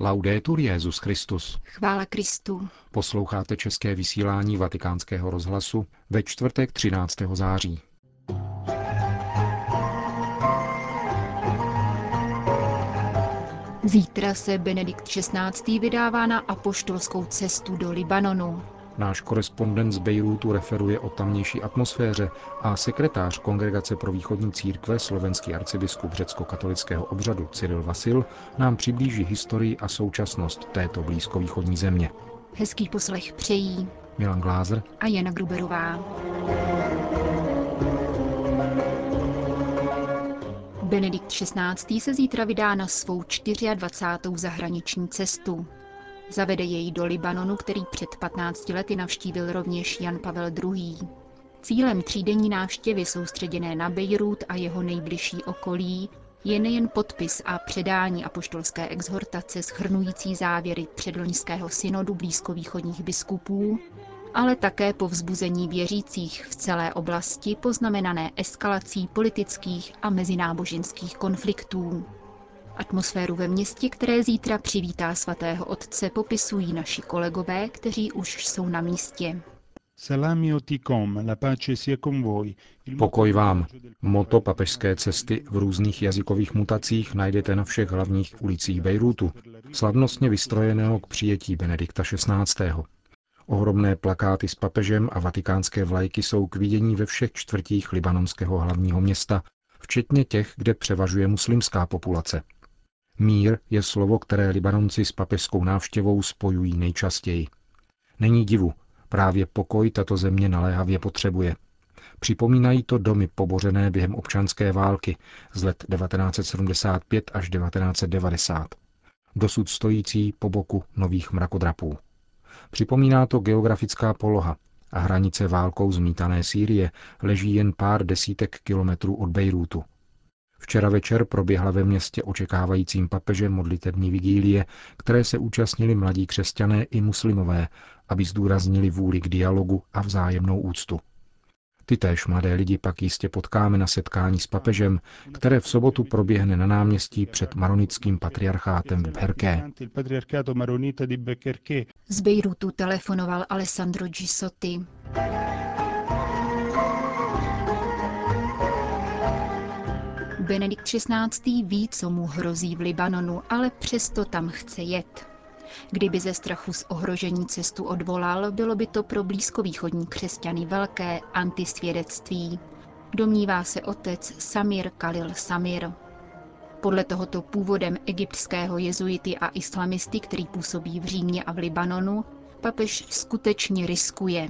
Laudetur Jezus Christus. Chvála Kristu. Posloucháte české vysílání Vatikánského rozhlasu ve čtvrtek 13. září. Zítra se Benedikt XVI. vydává na apoštolskou cestu do Libanonu. Náš korespondent z Bejrútu referuje o tamnější atmosféře a sekretář Kongregace pro východní církve, slovenský arcibiskup řecko-katolického obřadu Cyril Vasil, nám přiblíží historii a současnost této blízkovýchodní země. Hezký poslech přejí Milan Glázer a Jana Gruberová. Benedikt XVI. se zítra vydá na svou 24. zahraniční cestu. Zavede jej do Libanonu, který před 15 lety navštívil rovněž Jan Pavel II. Cílem třídenní návštěvy soustředěné na Bejrút a jeho nejbližší okolí je nejen podpis a předání apoštolské exhortace schrnující závěry předloňského synodu blízkovýchodních biskupů, ale také povzbuzení věřících v celé oblasti poznamenané eskalací politických a mezináboženských konfliktů. Atmosféru ve městě, které zítra přivítá svatého otce, popisují naši kolegové, kteří už jsou na místě. Pokoj vám. Moto papežské cesty v různých jazykových mutacích najdete na všech hlavních ulicích Bejrútu, slavnostně vystrojeného k přijetí Benedikta XVI. Ohromné plakáty s papežem a vatikánské vlajky jsou k vidění ve všech čtvrtích libanonského hlavního města, včetně těch, kde převažuje muslimská populace. Mír je slovo, které Libanonci s papežskou návštěvou spojují nejčastěji. Není divu, právě pokoj tato země naléhavě potřebuje. Připomínají to domy pobořené během občanské války z let 1975 až 1990. Dosud stojící po boku nových mrakodrapů. Připomíná to geografická poloha a hranice válkou zmítané Sýrie leží jen pár desítek kilometrů od Bejrútu. Včera večer proběhla ve městě očekávajícím papežem modlitební vigílie, které se účastnili mladí křesťané i muslimové, aby zdůraznili vůli k dialogu a vzájemnou úctu. Ty též mladé lidi pak jistě potkáme na setkání s papežem, které v sobotu proběhne na náměstí před maronickým patriarchátem v Bherké. Z Bejrutu telefonoval Alessandro Gisotti. Benedikt XVI. ví, co mu hrozí v Libanonu, ale přesto tam chce jet. Kdyby ze strachu z ohrožení cestu odvolal, bylo by to pro blízkovýchodní křesťany velké antisvědectví. Domnívá se otec Samir Khalil Samir. Podle tohoto původem egyptského jezuity a islamisty, který působí v Římě a v Libanonu, papež skutečně riskuje.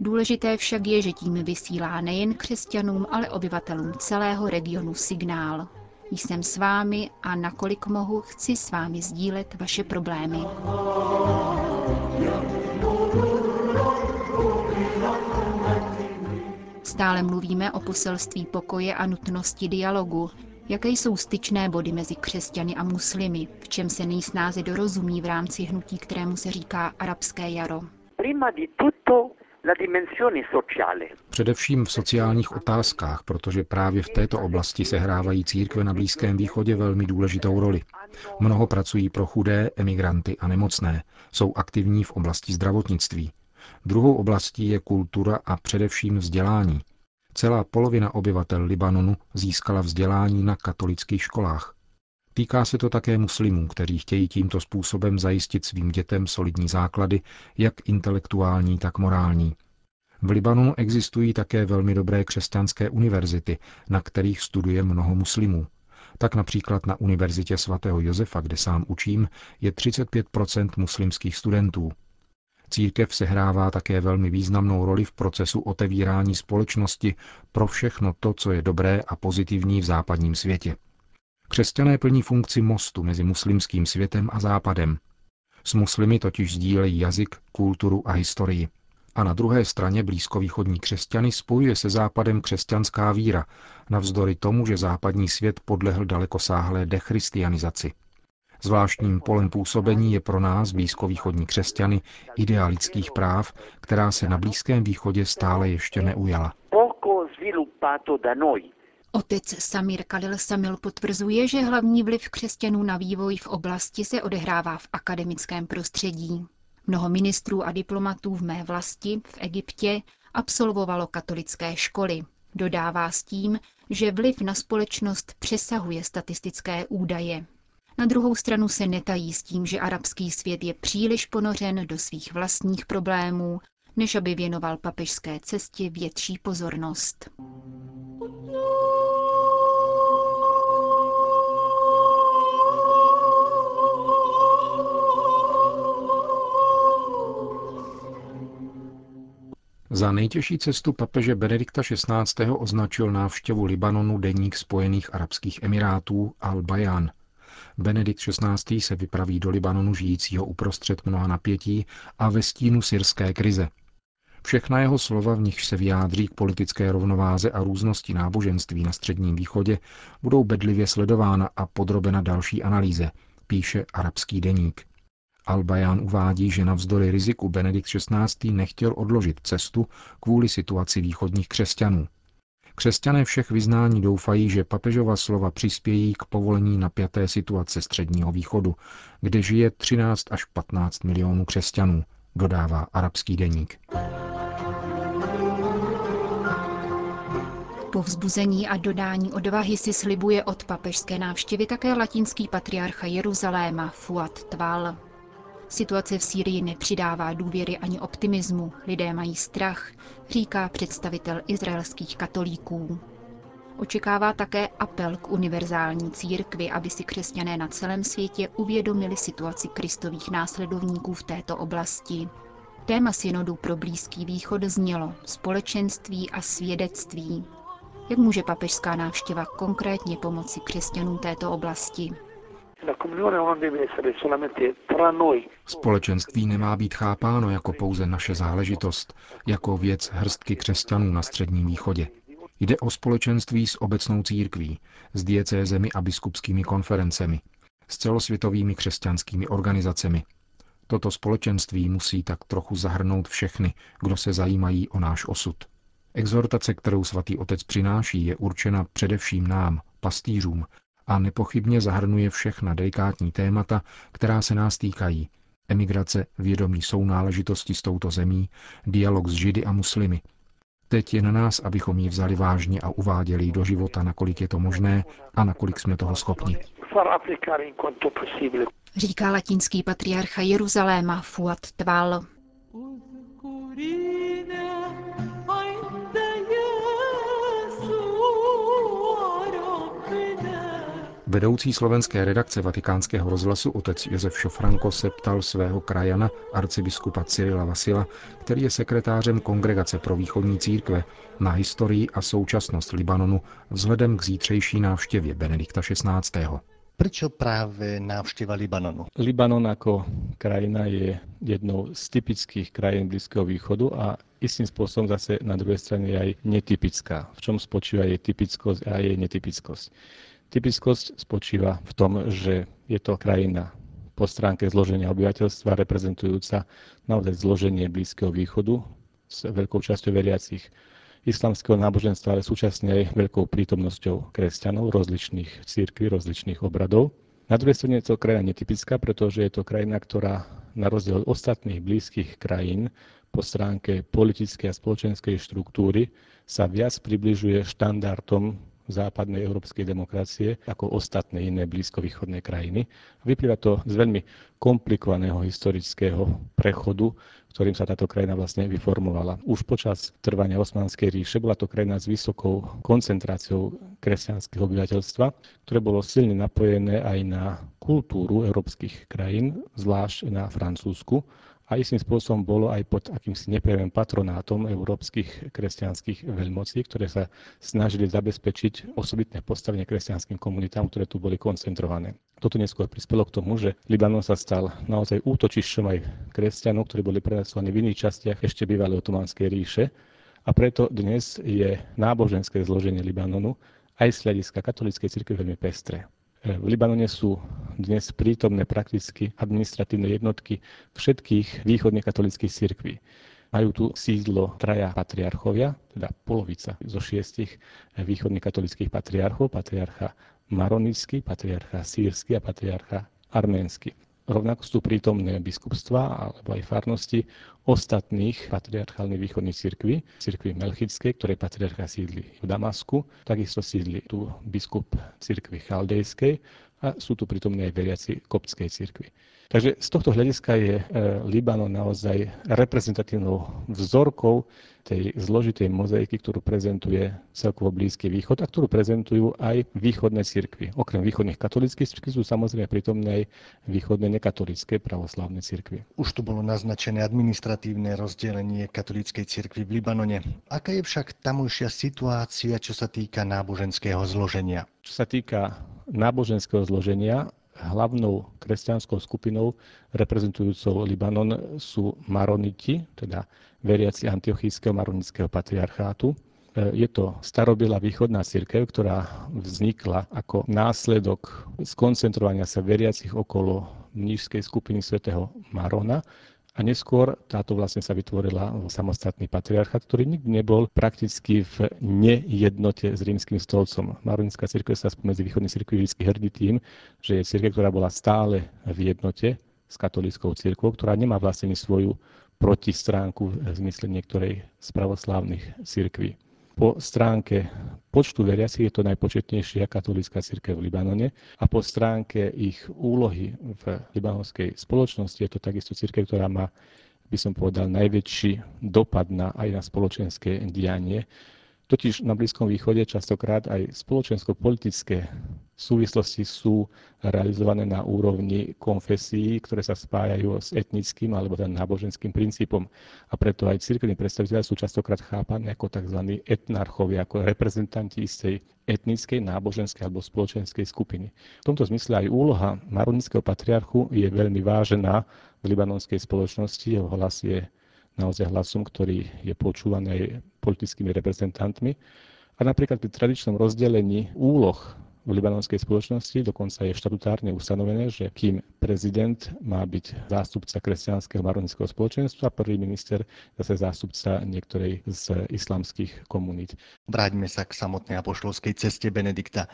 Důležité však je, že tím vysílá nejen křesťanům, ale obyvatelům celého regionu signál. Jsem s vámi a nakolik mohu, chci s vámi sdílet vaše problémy. Stále mluvíme o poselství pokoje a nutnosti dialogu. Jaké jsou styčné body mezi křesťany a muslimy, v čem se nejsnáze dorozumí v rámci hnutí, kterému se říká arabské jaro? Především v sociálních otázkách, protože právě v této oblasti sehrávají církve na Blízkém východě velmi důležitou roli. Mnoho pracují pro chudé, emigranty a nemocné, jsou aktivní v oblasti zdravotnictví. Druhou oblastí je kultura a především vzdělání. Celá polovina obyvatel Libanonu získala vzdělání na katolických školách. Týká se to také muslimů, kteří chtějí tímto způsobem zajistit svým dětem solidní základy, jak intelektuální, tak morální. V Libanonu existují také velmi dobré křesťanské univerzity, na kterých studuje mnoho muslimů. Tak například na Univerzitě svatého Josefa, kde sám učím, je 35% muslimských studentů. Církev sehrává také velmi významnou roli v procesu otevírání společnosti pro všechno to, co je dobré a pozitivní v západním světě. Křesťané plní funkci mostu mezi muslimským světem a západem. S muslimy totiž sdílejí jazyk, kulturu a historii. A na druhé straně blízkovýchodní křesťany spojuje se západem křesťanská víra, navzdory tomu, že západní svět podlehl dalekosáhlé dechristianizaci. Zvláštním polem působení je pro nás, blízkovýchodní křesťany, idea lidských práv, která se na Blízkém východě stále ještě neujala. Otec Samir Kalil Samil potvrzuje, že hlavní vliv křesťanů na vývoj v oblasti se odehrává v akademickém prostředí. Mnoho ministrů a diplomatů v mé vlasti, v Egyptě, absolvovalo katolické školy. Dodává s tím, že vliv na společnost přesahuje statistické údaje. Na druhou stranu se netají s tím, že arabský svět je příliš ponořen do svých vlastních problémů, než aby věnoval papežské cestě větší pozornost. Za nejtěžší cestu papeže Benedikta XVI. označil návštěvu Libanonu deník Spojených arabských emirátů Al-Bayan. Benedikt XVI. se vypraví do Libanonu žijícího uprostřed mnoha napětí a ve stínu syrské krize. Všechna jeho slova, v nich se vyjádří k politické rovnováze a různosti náboženství na Středním východě, budou bedlivě sledována a podrobena další analýze, píše arabský deník. Albajan uvádí, že navzdory riziku Benedikt XVI. nechtěl odložit cestu kvůli situaci východních křesťanů. Křesťané všech vyznání doufají, že papežova slova přispějí k povolení napjaté situace Středního východu, kde žije 13 až 15 milionů křesťanů, dodává arabský deník. Po vzbuzení a dodání odvahy si slibuje od papežské návštěvy také latinský patriarcha Jeruzaléma Fuad Tval. Situace v Sýrii nepřidává důvěry ani optimismu, lidé mají strach, říká představitel izraelských katolíků. Očekává také apel k univerzální církvi, aby si křesťané na celém světě uvědomili situaci kristových následovníků v této oblasti. Téma synodu pro Blízký východ znělo společenství a svědectví. Jak může papežská návštěva konkrétně pomoci křesťanům této oblasti? Společenství nemá být chápáno jako pouze naše záležitost, jako věc hrstky křesťanů na Středním východě. Jde o společenství s obecnou církví, s diecézemi a biskupskými konferencemi, s celosvětovými křesťanskými organizacemi. Toto společenství musí tak trochu zahrnout všechny, kdo se zajímají o náš osud. Exhortace, kterou svatý otec přináší, je určena především nám, pastýřům, a nepochybně zahrnuje všechna delikátní témata, která se nás týkají. Emigrace, vědomí sounáležitosti s touto zemí, dialog s židy a muslimy. Teď je na nás, abychom ji vzali vážně a uváděli do života, nakolik je to možné a nakolik jsme toho schopni. Říká latinský patriarcha Jeruzaléma Fuad Tval. Vedoucí slovenské redakce vatikánského rozhlasu otec Josef Šofranko se ptal svého krajana, arcibiskupa Cyrila Vasila, který je sekretářem Kongregace pro východní církve, na historii a současnost Libanonu vzhledem k zítřejší návštěvě Benedikta XVI. Proč právě návštěva Libanonu? Libanon jako krajina je jednou z typických krajín Blízkého východu a istým způsobem zase na druhé straně je aj netypická. V čom spočíva je typickosť a je netypickosť. Typickosť spočíva v tom, že je to krajina po stránke zloženia obyvateľstva reprezentujúca naozaj zloženie Blízkeho východu s veľkou časťou veriacich islamského náboženstva, ale súčasne aj veľkou prítomnosťou kresťanov rozličných církví, rozličných obradov. Na druhej strane je to krajina netypická, pretože je to krajina, ktorá na rozdiel od ostatných blízkych krajín po stránke politickej a spoločenskej štruktúry sa viac približuje štandardom západnej európskej demokracie ako ostatné iné blízkovýchodné krajiny. Vyplýva to z veľmi komplikovaného historického prechodu, ktorým sa táto krajina vlastne vyformovala. Už počas trvania Osmanskej ríše bola to krajina s vysokou koncentráciou kresťanského obyvateľstva, ktoré bolo silne napojené aj na kultúru európskych krajín, zvlášť na Francúzsku a istým spôsobom bolo aj pod akýmsi neprejemným patronátom európskych kresťanských veľmocí, ktoré sa snažili zabezpečiť osobitné postavenie kresťanským komunitám, ktoré tu boli koncentrované. Toto neskôr prispelo k tomu, že Libanon sa stal naozaj útočišťom aj kresťanov, ktorí boli prenasledovaní v iných častiach ešte bývalej otomanskej ríše. A preto dnes je náboženské zloženie Libanonu aj z hľadiska katolíckej cirkvi veľmi pestré. V Libanone sú dnes prítomné prakticky administratívne jednotky všetkých východných katolických cirkví. Majú tu sídlo traja patriarchovia, teda polovica zo šiestich východných katolických patriarchov, patriarcha Maronický, patriarcha Sírsky a patriarcha Arménsky. Rovnako sú prítomné biskupstva alebo aj farnosti ostatných patriarchálnych východných cirkví, cirkvi Melchickej, ktorej patriarcha sídli v Damasku, takisto sídli tu biskup cirkvi Chaldejskej a sú tu prítomní aj veriaci koptskej cirkvi. Takže z tohto hľadiska je e, Libanon naozaj reprezentatívnou vzorkou tej zložitej mozaiky, ktorú prezentuje celkovo Blízky východ a ktorú prezentujú aj východné cirkvy. Okrem východných katolických cirkví sú samozrejme prítomné aj východné nekatolické pravoslavné cirkvy. Už tu bolo naznačené administratívne rozdelenie katolíckej cirkvi v Libanone. Aká je však tamojšia situácia, čo sa týka náboženského zloženia? Čo sa týka náboženského zloženia, hlavnou kresťanskou skupinou reprezentujúcou Libanon sú Maroniti, teda veriaci antiochískeho maronického patriarchátu. E, je to starobilá východná cirkev, ktorá vznikla ako následok skoncentrovania sa veriacich okolo nížskej skupiny svätého Marona a neskôr táto vlastne sa vytvorila samostatný patriarchát, ktorý nikdy nebol prakticky v nejednote s rímským stolcom. Maroninská cirkev sa spomedzi východných cirkví vždy hrdí tým, že je cirkev, ktorá bola stále v jednote s katolíckou cirkvou, ktorá nemá vlastne svoju protistránku v zmysle niektorej z pravoslávnych cirkví. Po stránke počtu veriacich je to najpočetnejšia katolícka církev v Libanone a po stránke ich úlohy v libanonskej spoločnosti je to takisto církev, ktorá má, by som povedal, najväčší dopad na, aj na spoločenské dianie Totiž na Blízkom východe častokrát aj spoločensko-politické súvislosti sú realizované na úrovni konfesí, ktoré sa spájajú s etnickým alebo teda náboženským princípom. A preto aj cirkevní predstaviteľe sú častokrát chápaní ako tzv. etnarchovia, ako reprezentanti istej etnickej, náboženskej alebo spoločenskej skupiny. V tomto zmysle aj úloha maronického patriarchu je veľmi vážená v libanonskej spoločnosti. Jeho hlas je naozaj hlasom, ktorý je počúvaný politickými reprezentantmi. A napríklad pri tradičnom rozdelení úloh v libanonskej spoločnosti dokonca je štatutárne ustanovené, že kým prezident má byť zástupca kresťanského maronického spoločenstva, prvý minister zase zástupca niektorej z islamských komunít. Vráťme sa k samotnej apoštolskej ceste Benedikta.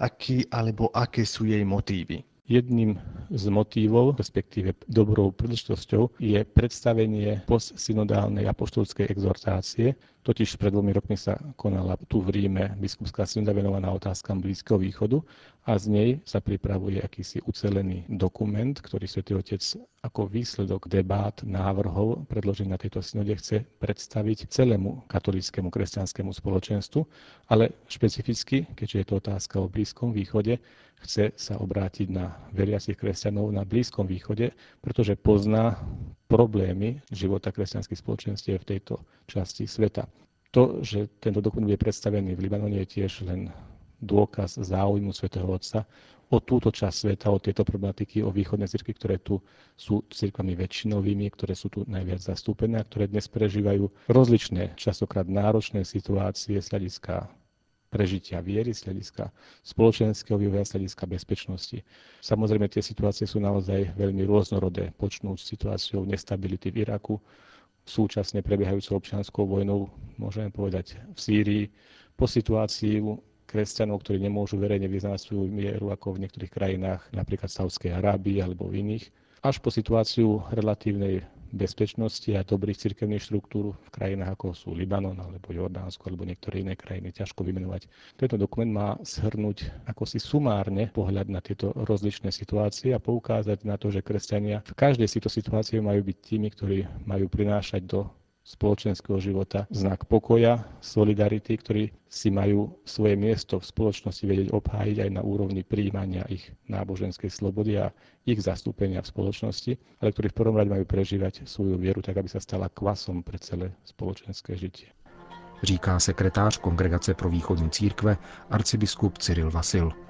Aký alebo aké sú jej motívy? Jedným z motívov, respektíve dobrou príležitosťou, je predstavenie postsynodálnej apoštolskej exhortácie, Totiž pred dvomi rokmi sa konala tu v Ríme biskupská synda venovaná otázkam Blízkeho východu a z nej sa pripravuje akýsi ucelený dokument, ktorý Svetý Otec ako výsledok debát, návrhov predložený na tejto synode chce predstaviť celému katolíckému kresťanskému spoločenstvu, ale špecificky, keďže je to otázka o Blízkom východe, chce sa obrátiť na veriacich kresťanov na Blízkom východe, pretože pozná problémy života kresťanských spoločenstiev v tejto časti sveta. To, že tento dokument je predstavený v Libanone, je tiež len dôkaz záujmu svätého Otca o túto časť sveta, o tieto problematiky, o východné cirkvi, ktoré tu sú cirkvami väčšinovými, ktoré sú tu najviac zastúpené a ktoré dnes prežívajú rozličné, častokrát náročné situácie z hľadiska prežitia viery, z hľadiska spoločenského vývoja, z hľadiska bezpečnosti. Samozrejme, tie situácie sú naozaj veľmi rôznorodé, počnúť situáciou nestability v Iraku, súčasne prebiehajúcou občianskou vojnou, môžeme povedať v Sýrii, po situáciu kresťanov, ktorí nemôžu verejne vyznať svoju mieru ako v niektorých krajinách, napríklad Saudskej Arábii alebo v iných, až po situáciu relatívnej bezpečnosti a dobrých cirkevných štruktúr v krajinách ako sú Libanon alebo Jordánsko alebo niektoré iné krajiny, ťažko vymenovať. Tento dokument má shrnúť ako si sumárne pohľad na tieto rozličné situácie a poukázať na to, že kresťania v každej situácii majú byť tými, ktorí majú prinášať do spoločenského života, znak pokoja, solidarity, ktorí si majú svoje miesto v spoločnosti vedieť obhájiť aj na úrovni príjmania ich náboženskej slobody a ich zastúpenia v spoločnosti, ale ktorí v prvom rade majú prežívať svoju vieru tak, aby sa stala kvasom pre celé spoločenské žitie. Říká sekretář Kongregace pro východní církve arcibiskup Cyril Vasil.